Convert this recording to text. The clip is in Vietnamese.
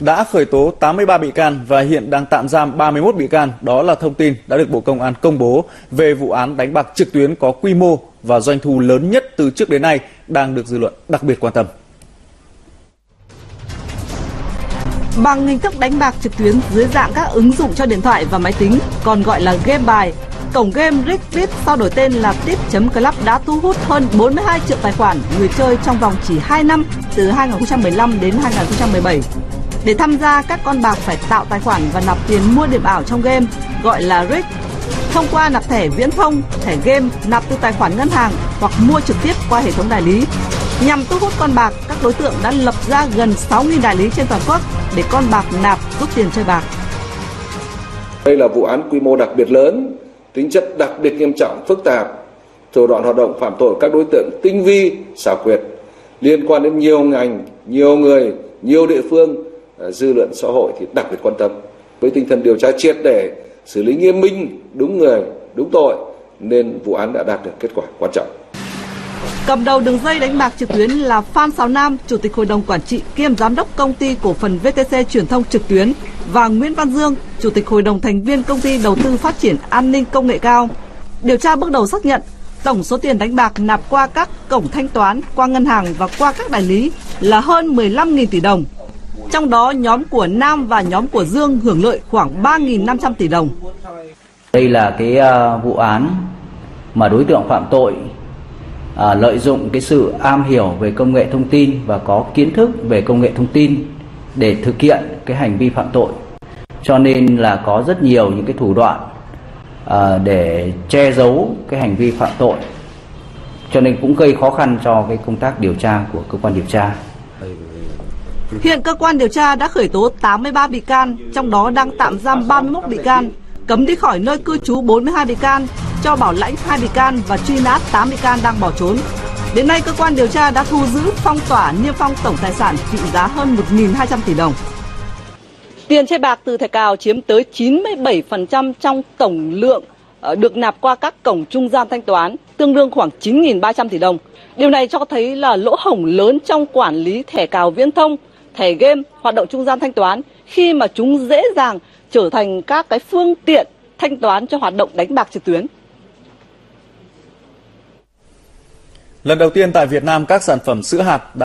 đã khởi tố 83 bị can và hiện đang tạm giam 31 bị can. Đó là thông tin đã được Bộ Công an công bố về vụ án đánh bạc trực tuyến có quy mô và doanh thu lớn nhất từ trước đến nay đang được dư luận đặc biệt quan tâm. Bằng hình thức đánh bạc trực tuyến dưới dạng các ứng dụng cho điện thoại và máy tính, còn gọi là game bài, cổng game Rigvip sau đổi tên là Tip.club đã thu hút hơn 42 triệu tài khoản người chơi trong vòng chỉ 2 năm từ 2015 đến 2017. Để tham gia, các con bạc phải tạo tài khoản và nạp tiền mua điểm ảo trong game, gọi là Rig. Thông qua nạp thẻ viễn thông, thẻ game, nạp từ tài khoản ngân hàng hoặc mua trực tiếp qua hệ thống đại lý. Nhằm thu hút con bạc, các đối tượng đã lập ra gần 6.000 đại lý trên toàn quốc để con bạc nạp rút tiền chơi bạc. Đây là vụ án quy mô đặc biệt lớn, tính chất đặc biệt nghiêm trọng, phức tạp, thủ đoạn hoạt động phạm tội các đối tượng tinh vi, xảo quyệt, liên quan đến nhiều ngành, nhiều người, nhiều địa phương, Ờ, dư luận xã hội thì đặc biệt quan tâm. Với tinh thần điều tra triệt để, xử lý nghiêm minh, đúng người, đúng tội, nên vụ án đã đạt được kết quả quan trọng. Cầm đầu đường dây đánh bạc trực tuyến là Phan Sáo Nam, Chủ tịch Hội đồng Quản trị kiêm Giám đốc Công ty Cổ phần VTC Truyền thông trực tuyến và Nguyễn Văn Dương, Chủ tịch Hội đồng thành viên Công ty Đầu tư Phát triển An ninh Công nghệ cao. Điều tra bước đầu xác nhận tổng số tiền đánh bạc nạp qua các cổng thanh toán, qua ngân hàng và qua các đại lý là hơn 15.000 tỷ đồng. Trong đó nhóm của Nam và nhóm của Dương hưởng lợi khoảng 3.500 tỷ đồng. Đây là cái uh, vụ án mà đối tượng phạm tội uh, lợi dụng cái sự am hiểu về công nghệ thông tin và có kiến thức về công nghệ thông tin để thực hiện cái hành vi phạm tội cho nên là có rất nhiều những cái thủ đoạn uh, để che giấu cái hành vi phạm tội cho nên cũng gây khó khăn cho cái công tác điều tra của cơ quan điều tra. Hiện cơ quan điều tra đã khởi tố 83 bị can, trong đó đang tạm giam 31 bị can, cấm đi khỏi nơi cư trú 42 bị can, cho bảo lãnh hai bị can và truy nã 8 bị can đang bỏ trốn. Đến nay, cơ quan điều tra đã thu giữ phong tỏa niêm phong tổng tài sản trị giá hơn 1.200 tỷ đồng. Tiền chơi bạc từ thẻ cào chiếm tới 97% trong tổng lượng ờ, được nạp qua các cổng trung gian thanh toán, tương đương khoảng 9.300 tỷ đồng. Điều này cho thấy là lỗ hổng lớn trong quản lý thẻ cào viễn thông, thẻ game, hoạt động trung gian thanh toán khi mà chúng dễ dàng trở thành các cái phương tiện thanh toán cho hoạt động đánh bạc trực tuyến. Lần đầu tiên tại Việt Nam các sản phẩm sữa hạt đã